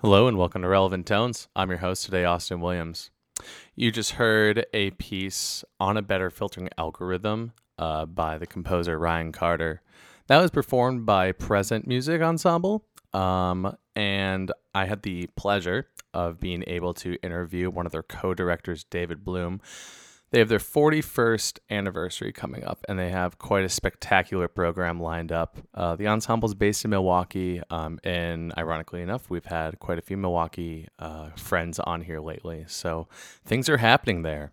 Hello and welcome to Relevant Tones. I'm your host today, Austin Williams. You just heard a piece on a better filtering algorithm uh, by the composer Ryan Carter. That was performed by Present Music Ensemble, um, and I had the pleasure of being able to interview one of their co directors, David Bloom. They have their 41st anniversary coming up, and they have quite a spectacular program lined up. Uh, the ensemble is based in Milwaukee, um, and ironically enough, we've had quite a few Milwaukee uh, friends on here lately. So things are happening there.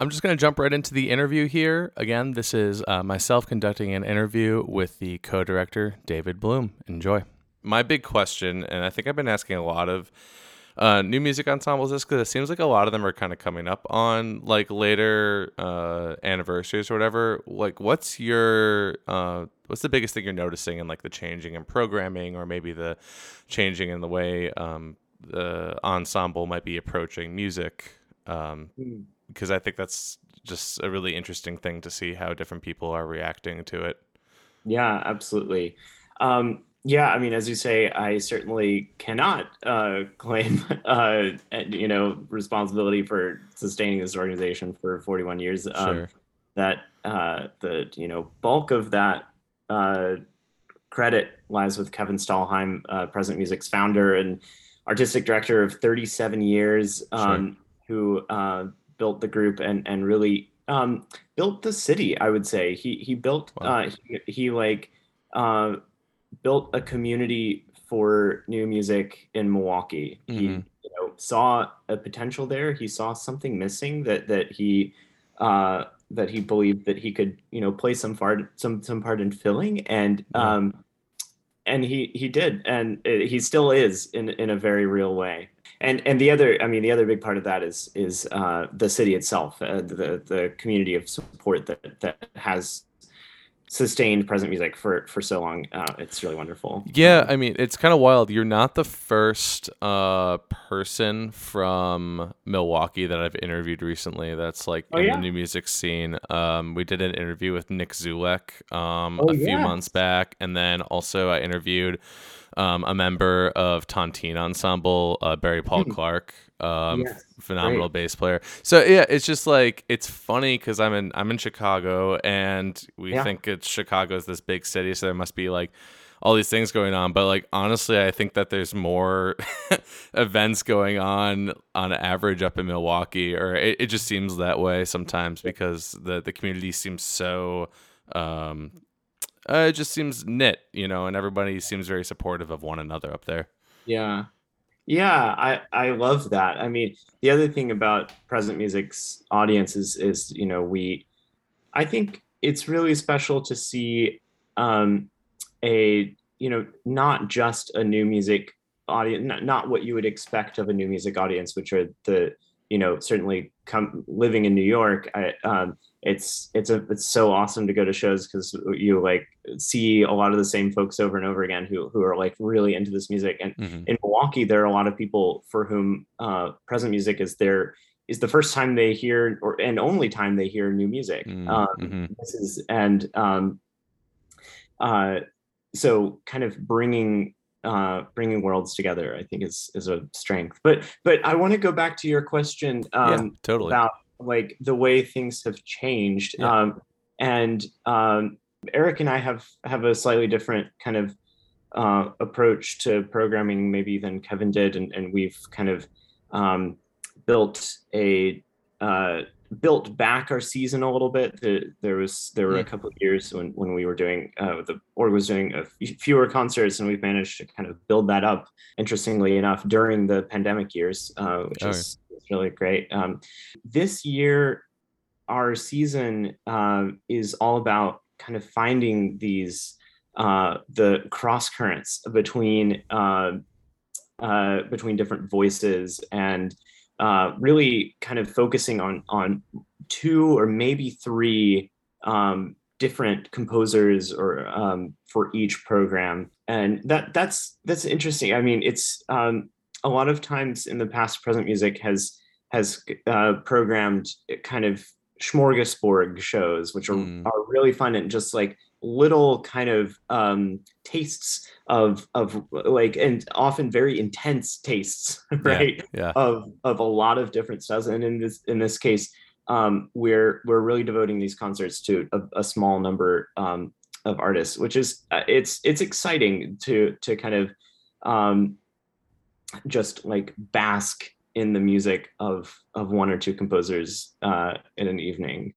I'm just going to jump right into the interview here. Again, this is uh, myself conducting an interview with the co director, David Bloom. Enjoy. My big question, and I think I've been asking a lot of uh, new music ensembles this because it seems like a lot of them are kind of coming up on like later uh, anniversaries or whatever. Like, what's your uh, what's the biggest thing you're noticing in like the changing in programming or maybe the changing in the way um, the ensemble might be approaching music? Um, because I think that's just a really interesting thing to see how different people are reacting to it. Yeah, absolutely. Um, yeah, I mean, as you say, I certainly cannot uh, claim, uh, you know, responsibility for sustaining this organization for 41 years. Um, Sure. That uh, the you know bulk of that uh, credit lies with Kevin Stalheim, uh, Present Music's founder and artistic director of 37 years, um, who uh, built the group and and really um, built the city. I would say he he built Wow. uh, he, he like. Built a community for new music in Milwaukee. He Mhm. you know, saw a potential there. He saw something missing that that he uh, that he believed that he could you know play some part some some part in filling and Yeah. um, and he he did and uh, he still is in in a very real way. And and the other I mean the other big part of that is is uh, the city itself, uh, the the community of support that that has sustained present music for for so long. Uh, it's really wonderful. Yeah, I mean, it's kind of wild. You're not the first uh, person from Milwaukee that I've interviewed recently that's like Oh, in yeah? the new music scene. Um, we did an interview with Nick Zoulek um, Oh, a few months back, and then also I interviewed um, a member of Tontine Ensemble, uh, Barry Paul Hmm. Clark. Um, Yes, phenomenal great. bass player. So yeah, it's just like it's funny because I'm in I'm in Chicago and we Yeah. think it's Chicago's this big city, so there must be like all these things going on. But like honestly, I think that there's more events going on on average up in Milwaukee, or it, it just seems that way sometimes because the the community seems so. Um, uh, it just seems knit, you know, and everybody seems very supportive of one another up there. Yeah. Yeah, I, I love that. I mean, the other thing about present music's audience is is, you know, we I think it's really special to see um a, you know, not just a new music audience, not, not what you would expect of a new music audience, which are the, you know, certainly come living in New York, I um it's it's a it's so awesome to go to shows because you like see a lot of the same folks over and over again who who are like really into this music and Mhm. in Milwaukee, there are a lot of people for whom uh, present music is their is the first time they hear or and only time they hear new music. Mm, Um, mhm. this is and um, uh, so kind of bringing uh, bringing worlds together, I think is is a strength. But but I want to go back to your question yeah, um, totally. about like the way things have changed. Yeah. Um, and um, Eric and I have have a slightly different kind of uh, approach to programming maybe than Kevin did, and, and we've kind of um, built a uh, built back our season a little bit. The, there was there were a Hmm. couple of years when when we were doing uh, the org was doing a f- fewer concerts, and we've managed to kind of build that up. Interestingly enough, during the pandemic years, uh, which Oh, is really great. Um, this year, our season um, is all about kind of finding these uh, the cross currents between uh, uh, between different voices and uh, really kind of focusing on on two or maybe three um, different composers or um, for each program and that that's that's interesting i mean it's um, a lot of times in the past present music has has uh, programmed kind of smorgasbord shows which are, Mm. are really fun and just like little kind of um, tastes of of like and often very intense tastes right Yeah. yeah. of of a lot of different styles and in this in this case um, we're we're really devoting these concerts to a, a small number um, of artists which is uh, it's it's exciting to to kind of um, just like bask in the music of of one or two composers uh, in an evening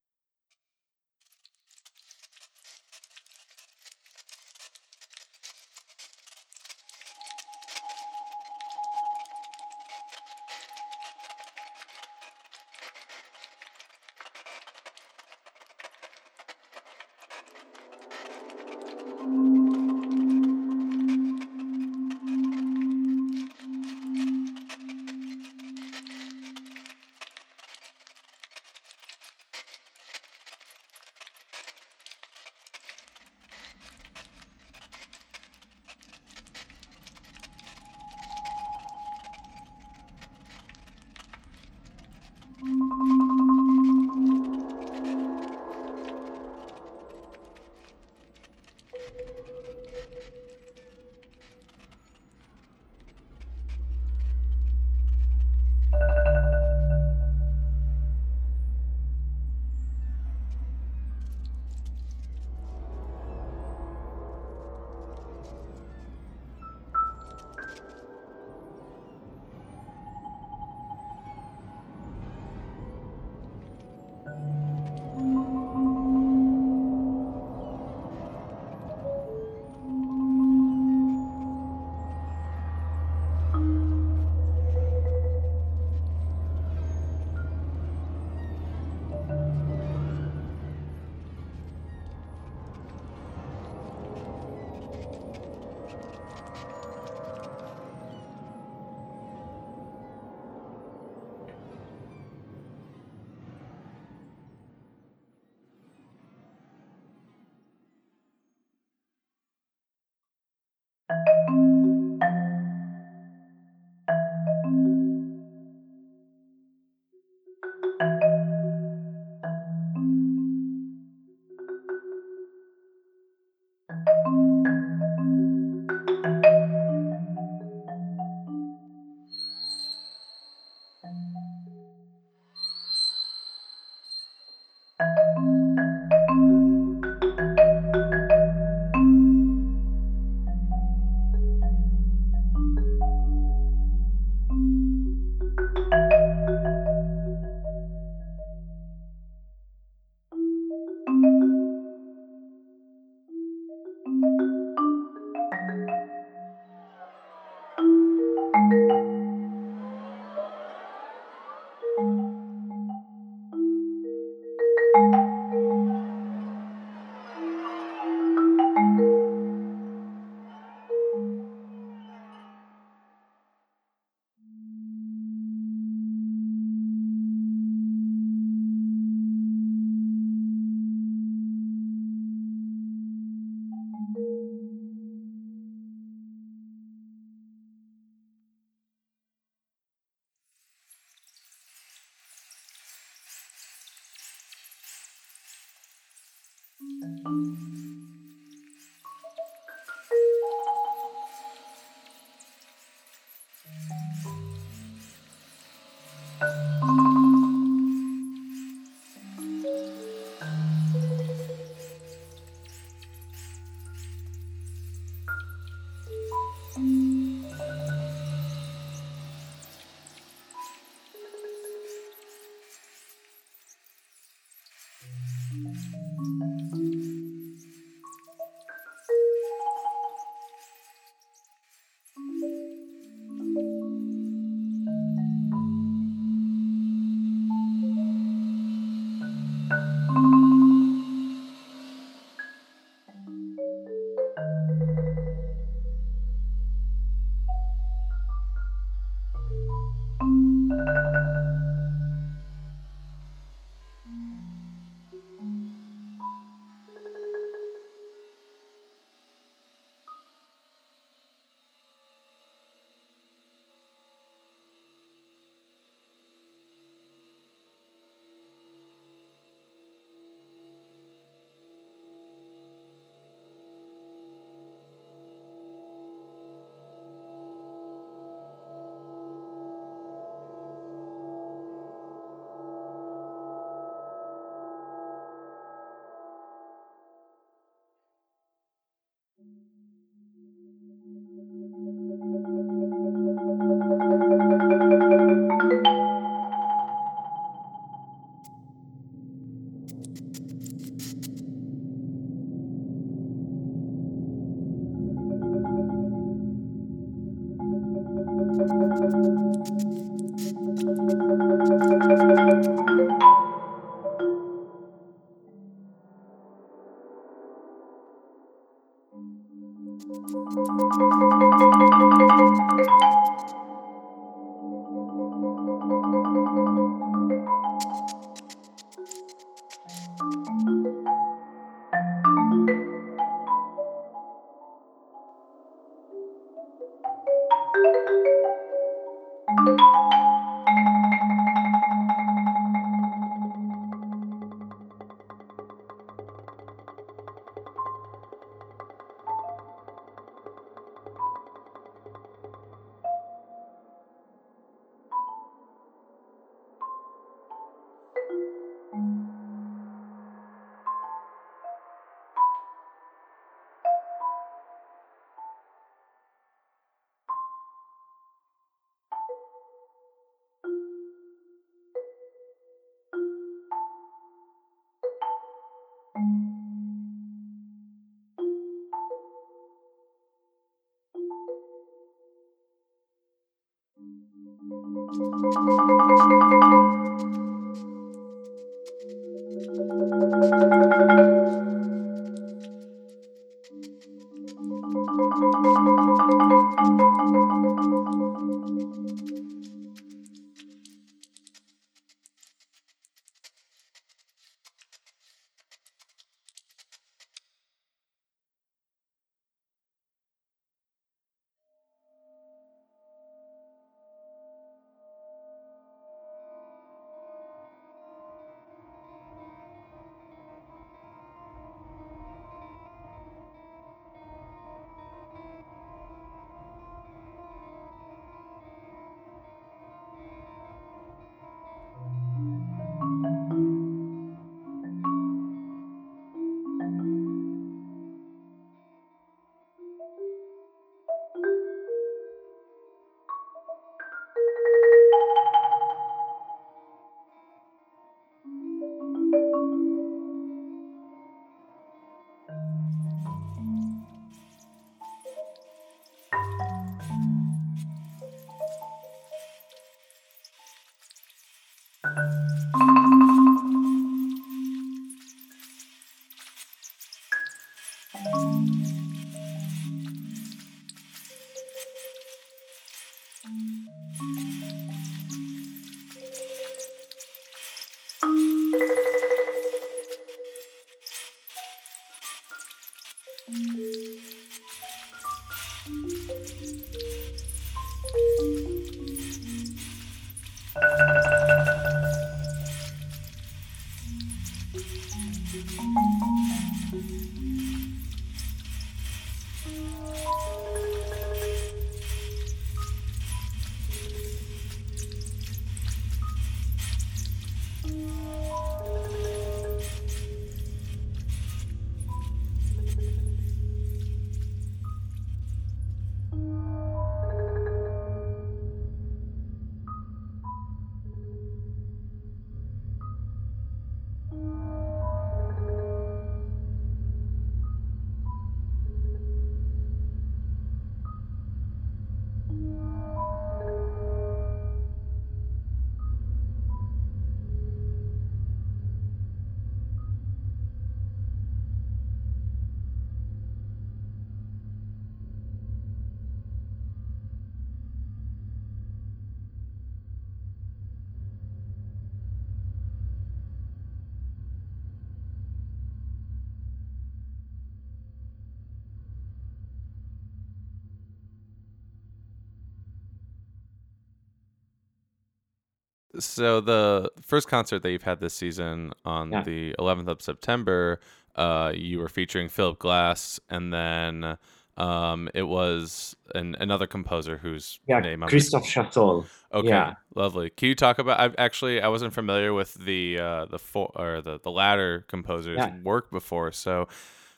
So the first concert that you've had this season on Yeah. the 11th of September, uh, you were featuring Philip Glass, and then um, it was an, another composer whose Yeah, name I'm Christophe Chassol. Okay, yeah. lovely. Can you talk about? I've actually I wasn't familiar with the uh, the four or the the latter composers' Yeah. work before. So,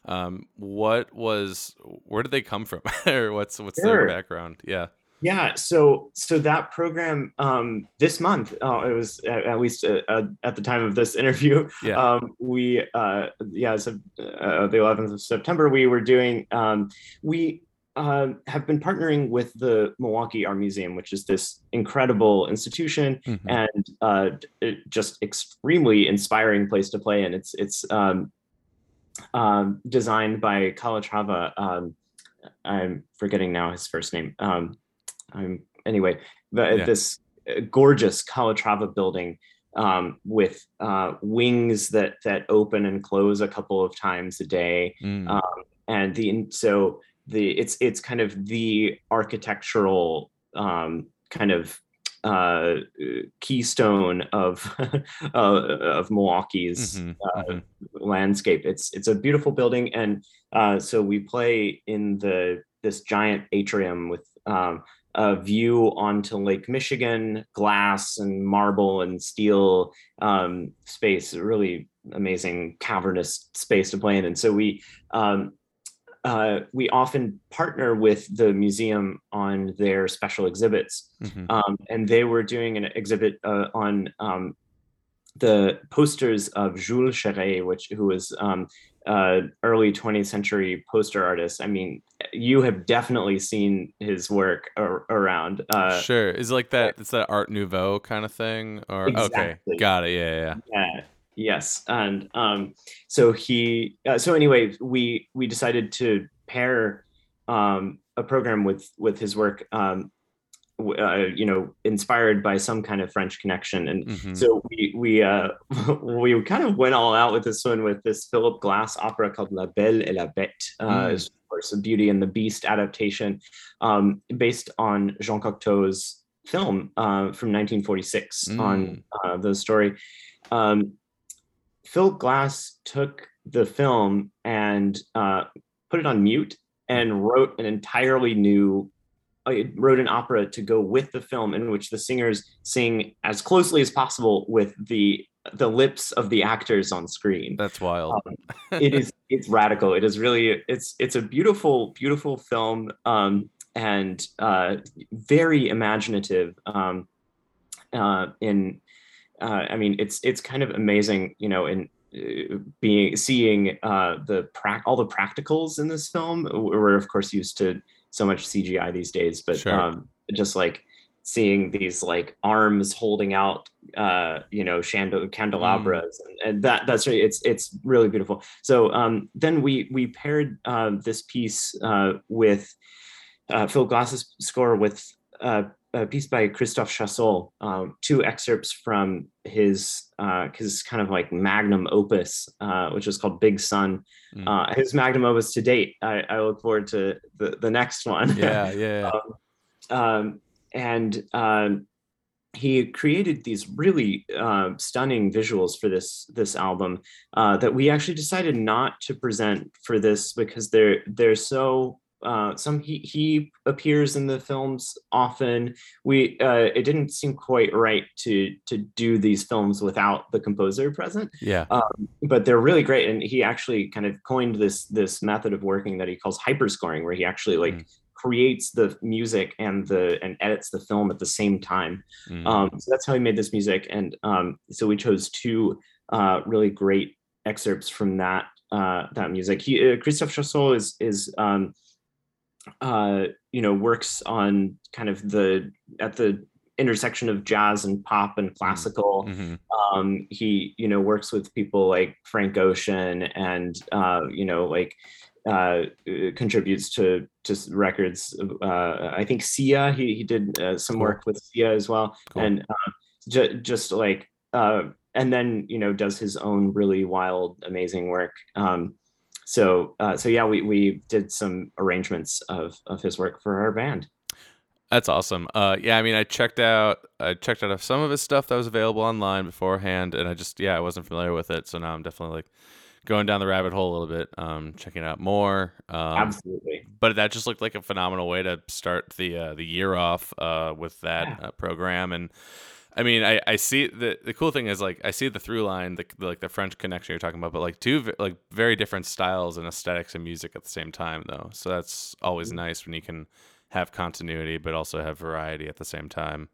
um, what was where did they come from, or what's what's their background? Yeah. Yeah, so so that program um, this month, uh, it was at, at least uh, at the time of this interview, Yeah. um, we uh, yeah, so, uh, the 11th of September, we were doing um, we uh, have been partnering with the Milwaukee Art Museum, which is this incredible institution Mhm. and uh, just extremely inspiring place to play in. It's it's um, um, designed by Calatrava. Um, I'm forgetting now his first name. Um, I'm anyway. The, Yeah. This uh, gorgeous Calatrava building um, with uh, wings that that open and close a couple of times a day Mm. um, and the so the it's it's kind of the architectural um, kind of uh, keystone of uh, of Milwaukee's Mhm, uh, mhm. landscape. It's it's a beautiful building, and uh, so we play in the this giant atrium with um, a view onto Lake Michigan, glass and marble and steel um, space. A really amazing cavernous space to play in, and so we. Um, uh, we often partner with the museum on their special exhibits Mhm. um, and they were doing an exhibit uh, on um, the posters of Jules Chéret, which who was um, uh, early 20th century poster artist. I mean, you have definitely seen his work ar- around. Uh, sure, is like that. It's that Art Nouveau kind of thing, or Exactly. okay, got it. Yeah, yeah. yeah yes and um so he uh, so anyway we we decided to pair um a program with with his work um uh, you know inspired by some kind of french connection and Mhm. so we we uh we kind of went all out with this one with this philip glass opera called la belle et la bête uh Mm. is, of course a beauty and the beast adaptation um based on jean cocteau's film uh from 1946 on Mm. uh, the story um phil glass took the film and uh put it on mute and wrote an entirely new uh, wrote an opera to go with the film in which the singers sing as closely as possible with the the lips of the actors on screen That's wild. it is it's radical it is really it's it's a beautiful beautiful film um and uh very imaginative um uh in uh i mean it's it's kind of amazing you know in uh, being seeing uh the prac all the practicals in this film we're of course used to so much cgi these days but Sure. um just like seeing these like arms holding out uh you know chandel- candelabras and, and that that's really it's it's really beautiful so um then we we paired uh, this piece uh with uh phil glass's score with uh a piece by Christophe Chassol, um, two excerpts from his uh, his kind of like magnum opus, uh, which is called Big Sun. Mm. Uh, his magnum opus to date. I, I look forward to the, the next one. yeah, yeah. yeah. um, and um, he created these really uh, stunning visuals for this this album uh, that we actually decided not to present for this because they're they're so uh, some he he appears in the films often. We uh, it didn't seem quite right to to do these films without the composer present yeah. but they're really great and he actually kind of coined this this method of working that he calls hyperscoring where he actually like Mm. creates the music and the and edits the film at the same time Mm. um so that's how he made this music and um so we chose two uh really great excerpts from that uh that music he uh, christophe chassol is is um uh you know works on kind of the at the intersection of jazz and pop and classical Mhm. um he you know works with people like frank ocean and uh you know like uh contributes to just records uh i think sia he, he did uh, some Cool. work with sia as well Cool. and uh, ju- just like uh and then you know does his own really wild amazing work um so uh so yeah we we did some arrangements of of his work for our band That's awesome. Uh, yeah, I mean, I checked out, I checked out some of his stuff that was available online beforehand, and I just, yeah, I wasn't familiar with it, so now I'm definitely like going down the rabbit hole a little bit, um, checking out more. Um, absolutely but that just looked like a phenomenal way to start the uh, the year off uh, with that Yeah. uh, program and I mean I, I see the the cool thing is like I see the through line the, the like the French connection you're talking about but like two v- like very different styles and aesthetics and music at the same time though so that's always Mm-hmm. nice when you can have continuity but also have variety at the same time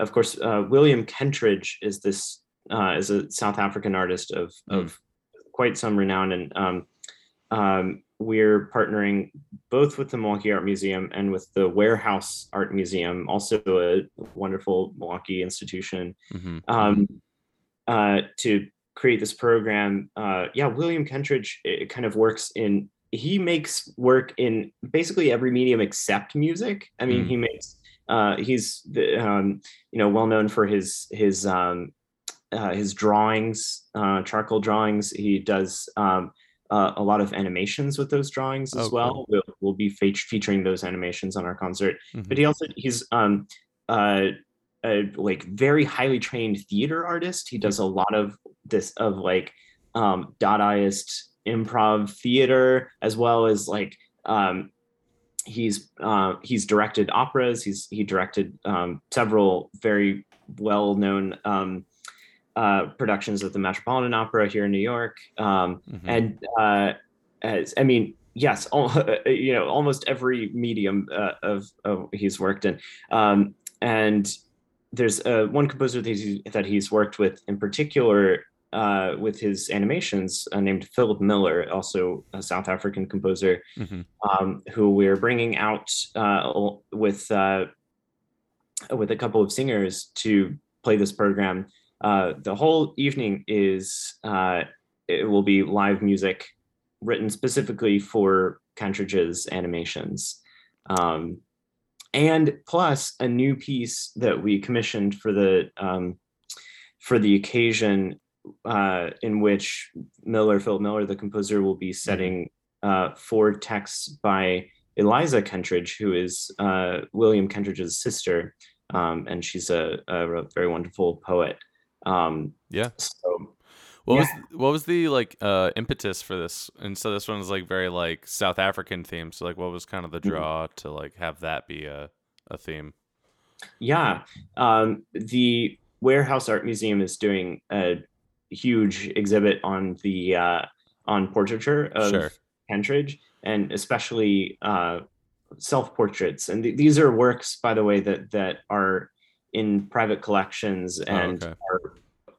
of course, uh, William Kentridge is this uh, is a South African artist of Mm. of quite some renown, and um, um, we're partnering both with the Milwaukee Art Museum and with the Warehouse Art Museum, also a wonderful Milwaukee institution, hmm um, uh, to create this program. Uh, yeah, William Kentridge it kind of works in. He makes work in basically every medium except music. I mean, Mm. he makes. Uh, he's the, um, you know well known for his his um, uh, his drawings, uh, charcoal drawings. He does um, uh, a lot of animations with those drawings as Oh, well. cool. We'll, we'll be fe- featuring those animations on our concert Mhm. but he also he's um uh a like very highly trained theater artist he does a lot of this of like um dadaist improv theater as well as like um he's uh he's directed operas. He's he directed um several very well known um uh productions of the metropolitan opera here in new york. Um Mhm. and uh, as I mean, yes, all, you know, almost every medium uh, of, of he's worked in, um, and there's uh, one composer that he's, that he's worked with in particular uh, with his animations uh, named Philip Miller, also a South African composer, Mhm. um, who we're bringing out uh, with uh, with a couple of singers to play this program. Uh, the whole evening is uh, it will be live music written specifically for Kentridge's animations. Um, and plus a new piece that we commissioned for the um, for the occasion uh, in which Miller, Philip Miller, the composer, will be setting uh, four texts by Eliza Kentridge, who is uh, William Kentridge's sister, um, and she's a, a very wonderful poet. Um, Yeah. so What was what was the like uh impetus for this? And so this one is like very like South African theme. So like what was kind of the Mhm. draw to like have that be a a theme? Yeah, um, the Warehouse Art Museum is doing a huge exhibit on the uh, on portraiture of Sure. Kentridge, and especially uh, self portraits. And th- these are works, by the way, that that are in private collections and okay. are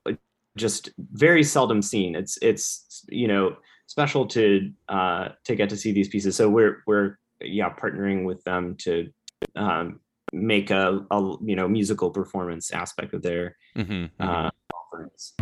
uh, just very seldom seen. It's it's you know special to uh, to get to see these pieces. So we're we're yeah partnering with them to um, make a, a you know musical performance aspect of their hmm uh, offerings.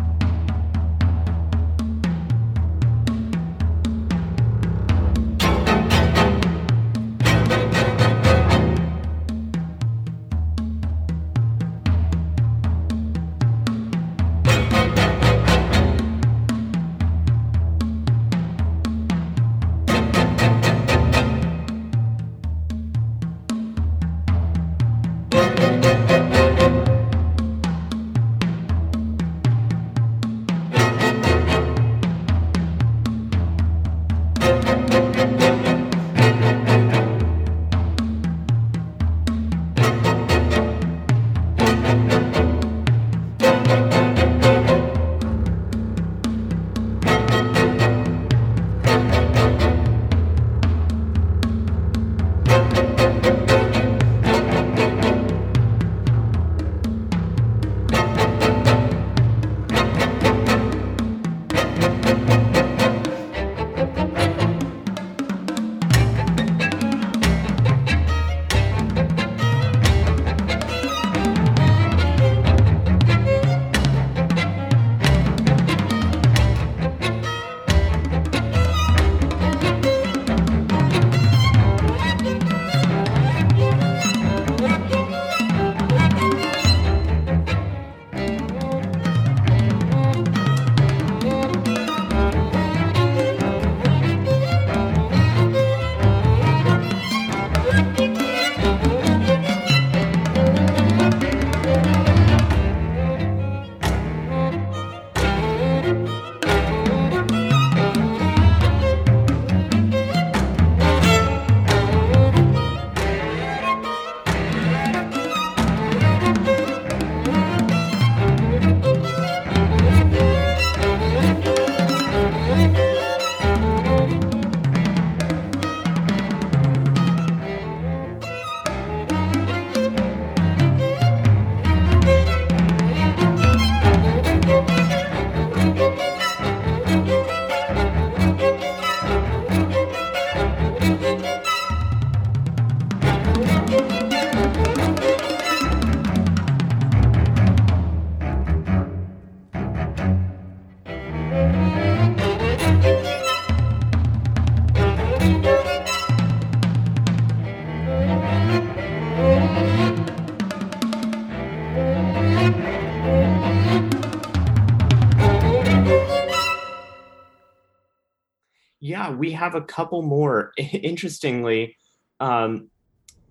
Yeah, we have a couple more. Interestingly, um,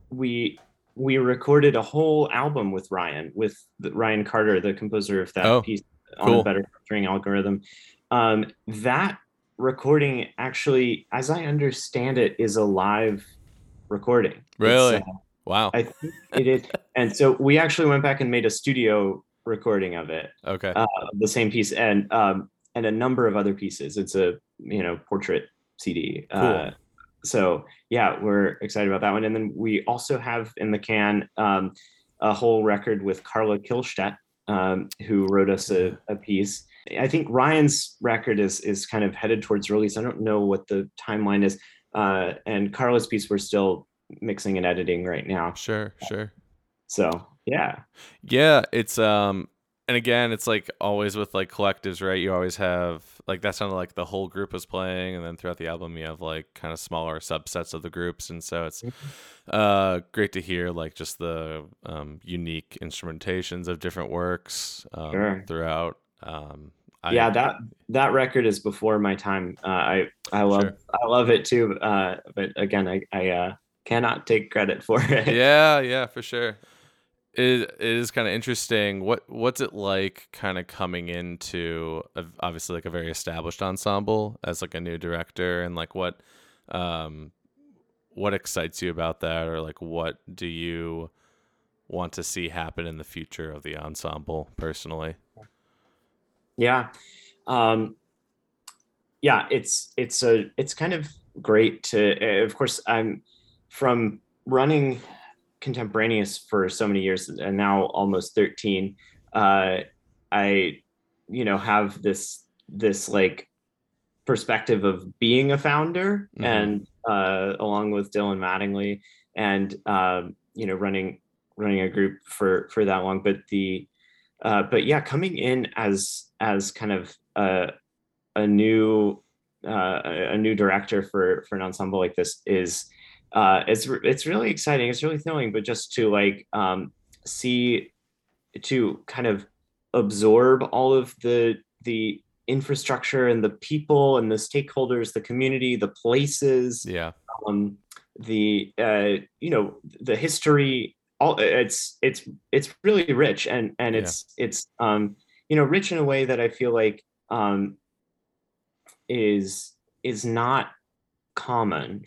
we we recorded a whole album with Ryan, with the, Ryan Carter, the composer of that Oh, piece on cool. a better filtering algorithm. Um, that recording actually, as I understand it, is a live recording. Really? uh, Wow. I think it is. And so we actually went back and made a studio recording of it, okay. uh, the same piece, and um, and a number of other pieces. It's a you know portrait CD. Uh, so yeah, we're excited about that one. And then we also have in the can um, a whole record with Carla Kihlstedt, um, who wrote us a, a piece. I think Ryan's record is is kind of headed towards release. I don't know what the timeline is. Uh, and Carla's piece we're still mixing and editing right now. Sure, sure. So yeah, Yeah, it's um and again, it's like always with like collectives, right? You always have like that sounded like the whole group was playing and then throughout the album you have like kind of smaller subsets of the groups and so it's uh great to hear like just the um unique instrumentations of different works um, Sure. throughout um I, yeah that that record is before my time. Uh, I I love Sure. I love it too. Uh, but again, I I uh, cannot take credit for it. yeah yeah for sure it, is kind of interesting. What what's it like kind of coming into a, obviously like a very established ensemble as like a new director? And like what um what excites you about that? Or like what do you want to see happen in the future of the ensemble personally? Yeah. Um, yeah, it's it's a it's kind of great to uh, of course I'm from running contemporaneous for so many years and now almost 13 uh I you know have this this like perspective of being a founder Mhm. and uh along with Dylan Mattingly and um you know running running a group for for that long but the uh, but yeah, coming in as as kind of a a new uh, a new director for for an ensemble like this is uh, it's it's really exciting. It's really thrilling, but just to like um, see to kind of absorb all of the the infrastructure and the people and the stakeholders, the community, the places, yeah um, the uh, you know the history all it's it's it's really rich and and Yeah. it's it's um you know rich in a way that i feel like um is is not common.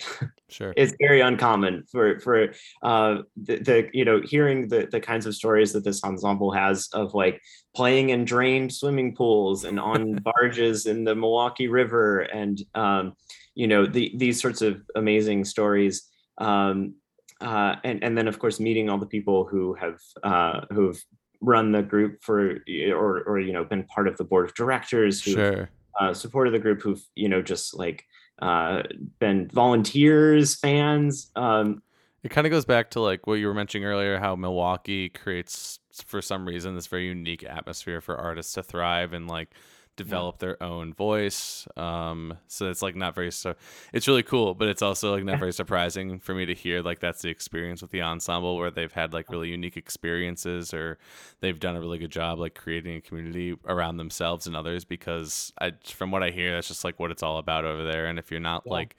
Sure. It's very uncommon for for uh the, the you know hearing the the kinds of stories that this ensemble has of like playing in drained swimming pools and on barges in the Milwaukee River and um you know the these sorts of amazing stories um uh and and then of course meeting all the people who have uh who've run the group for or or you know been part of the board of directors who sure. uh, supported the group who've you know just like uh, been volunteers, fans. Um, It kind of goes back to like what you were mentioning earlier, how Milwaukee creates for some reason this very unique atmosphere for artists to thrive and like develop their own voice. Um, so it's like not very so. It's really cool, but it's also like not very surprising for me to hear like that's the experience with the ensemble where they've had like really unique experiences or they've done a really good job like creating a community around themselves and others. Because I, from what I hear, that's just like what it's all about over there. And if you're not Yeah. like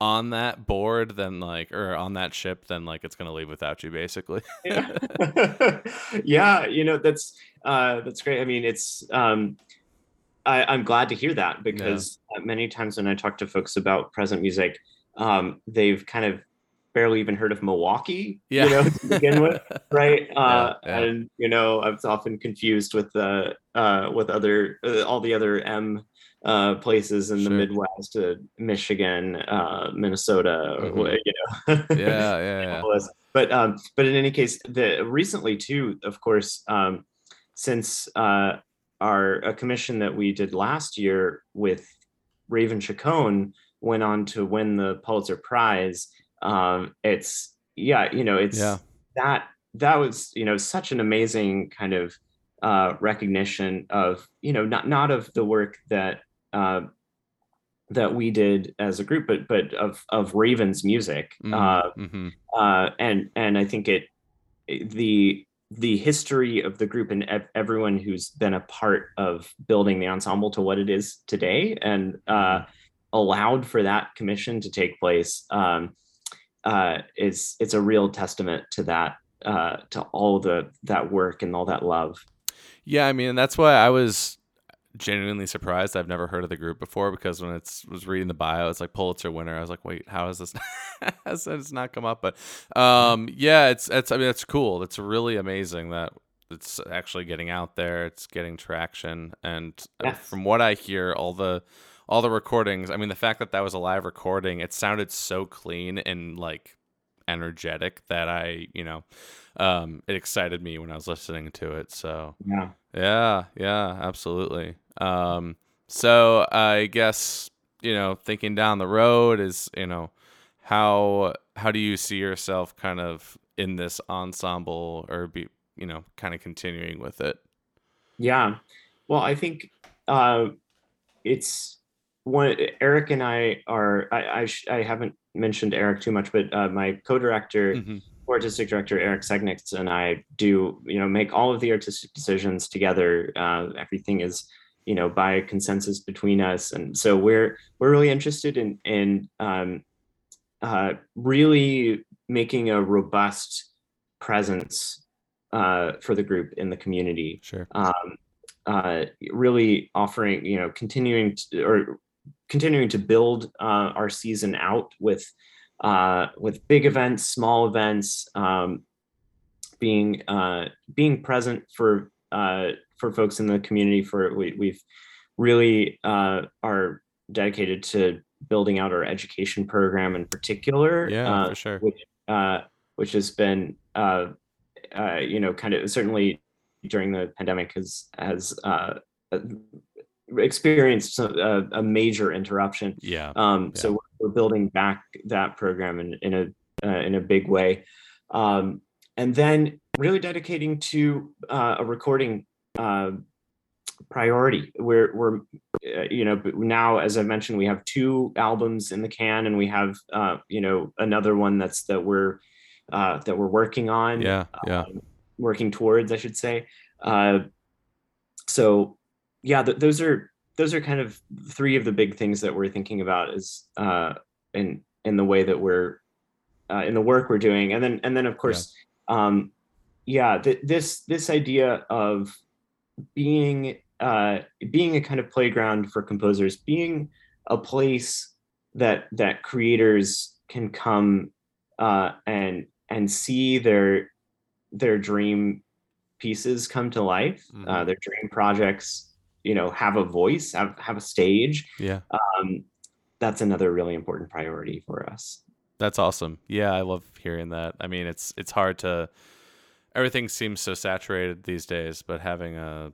on that board then like or on that ship then like it's gonna leave without you basically yeah. yeah, you know that's uh, that's great. I mean, it's um, I, I'm glad to hear that because uh, many times when I talk to folks about present music, um, they've kind of barely even heard of Milwaukee, Yeah. you know, to begin with, right? Uh, yeah. And you know, I was often confused with the uh, with other uh, all the other M uh, places in the Midwest, uh, Michigan, uh, Minnesota, Mhm. you know. yeah yeah yeah. But um, but in any case, the recently too, of course, um, since uh, our a commission that we did last year with Raven Chacon went on to win the Pulitzer Prize. Um, it's yeah, you know, it's Yeah. that that was you know such an amazing kind of uh, recognition of you know not not of the work that uh, that we did as a group, but but of of Raven's music. Uh, mm-hmm. uh, and and I think it the the history of the group and ev- everyone who's been a part of building the ensemble to what it is today and uh, allowed for that commission to take place um, uh, is it's a real testament to that uh, to all the that work and all that love. Yeah, I mean that's why I was genuinely surprised. I've never heard of the group before because when it's was reading the bio, it's like Pulitzer winner. I was like, wait, how is this? has it's not come up? But um, yeah, it's it's I mean it's cool. It's really amazing that it's actually getting out there. It's getting traction, and uh, yes. from what I hear, all the all the recordings. I mean, the fact that that was a live recording, it sounded so clean and like energetic that I, you know, um, it excited me when I was listening to it. So yeah, yeah, yeah, absolutely. Um, so I guess you know, thinking down the road is you know, how how do you see yourself kind of in this ensemble or be you know kind of continuing with it? Yeah, well, I think uh, it's one. Eric and I are. I I, sh- I haven't mentioned Eric too much, but uh, my co-director. Mm-hmm artistic director Eric Segnitz and I do, you know, make all of the artistic decisions together. Uh, everything is, you know, by consensus between us, and so we're we're really interested in in um, uh, really making a robust presence uh, for the group in the community. Sure. Um, uh, really offering, you know, continuing to, or continuing to build uh, our season out with uh, with big events, small events, um, being uh, being present for uh, for folks in the community. For we, we've really uh, are dedicated to building out our education program in particular. Yeah, uh, for sure. Which uh, which has been uh, uh, you know kind of certainly during the pandemic has has uh, experienced a, a major interruption. Yeah. Um, yeah. So we're, we're, building back that program in, in a uh, in a big way, um, and then really dedicating to uh, a recording uh, priority. We're we're uh, you know now as I mentioned we have two albums in the can, and we have uh, you know another one that's that we're uh, that we're working on. Yeah. Yeah. Um, working towards, I should say. so yeah, th- those are those are kind of three of the big things that we're thinking about is uh, in in the way that we're uh, in the work we're doing, and then and then of course, yeah, um, yeah th- this this idea of being uh, being a kind of playground for composers, being a place that that creators can come uh, and and see their their dream pieces come to life, uh, mm-hmm. uh, their dream projects you know have a voice have have a stage. Yeah. Um that's another really important priority for us. That's awesome. Yeah i love hearing that. I mean it's it's hard to everything seems so saturated these days but having a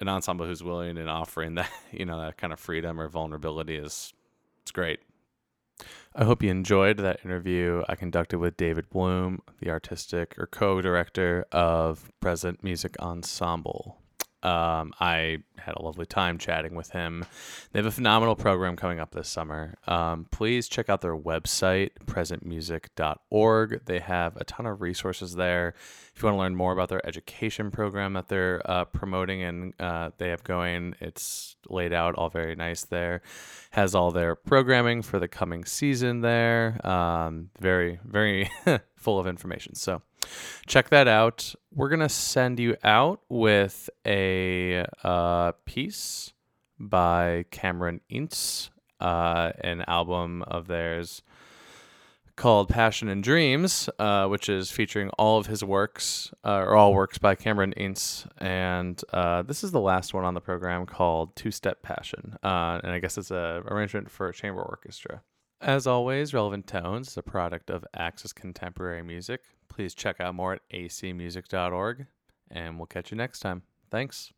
an ensemble who's willing and offering that you know that kind of freedom or vulnerability is it's great I hope you enjoyed that interview I conducted with David Bloom, the artistic or co director of Present Music Ensemble. Um, I had a lovely time chatting with him. They have a phenomenal program coming up this summer. Um, please check out their website, presentmusic.org. They have a ton of resources there. If you want to learn more about their education program that they're uh, promoting and uh, they have going, it's laid out all very nice there. Has all their programming for the coming season there. Um, very, very full of information. So check that out. We're going to send you out with a uh, piece by Kamran Ince, uh, an album of theirs called Passion and Dreams, uh, which is featuring all of his works, uh, or all works by Kamran Ince. And uh, this is the last one on the program called Two Step Passion. Uh, and I guess it's a arrangement for a chamber orchestra. As always, Relevant Tones is a product of Access Contemporary Music. Please check out more at acmusic.org, and we'll catch you next time. Thanks.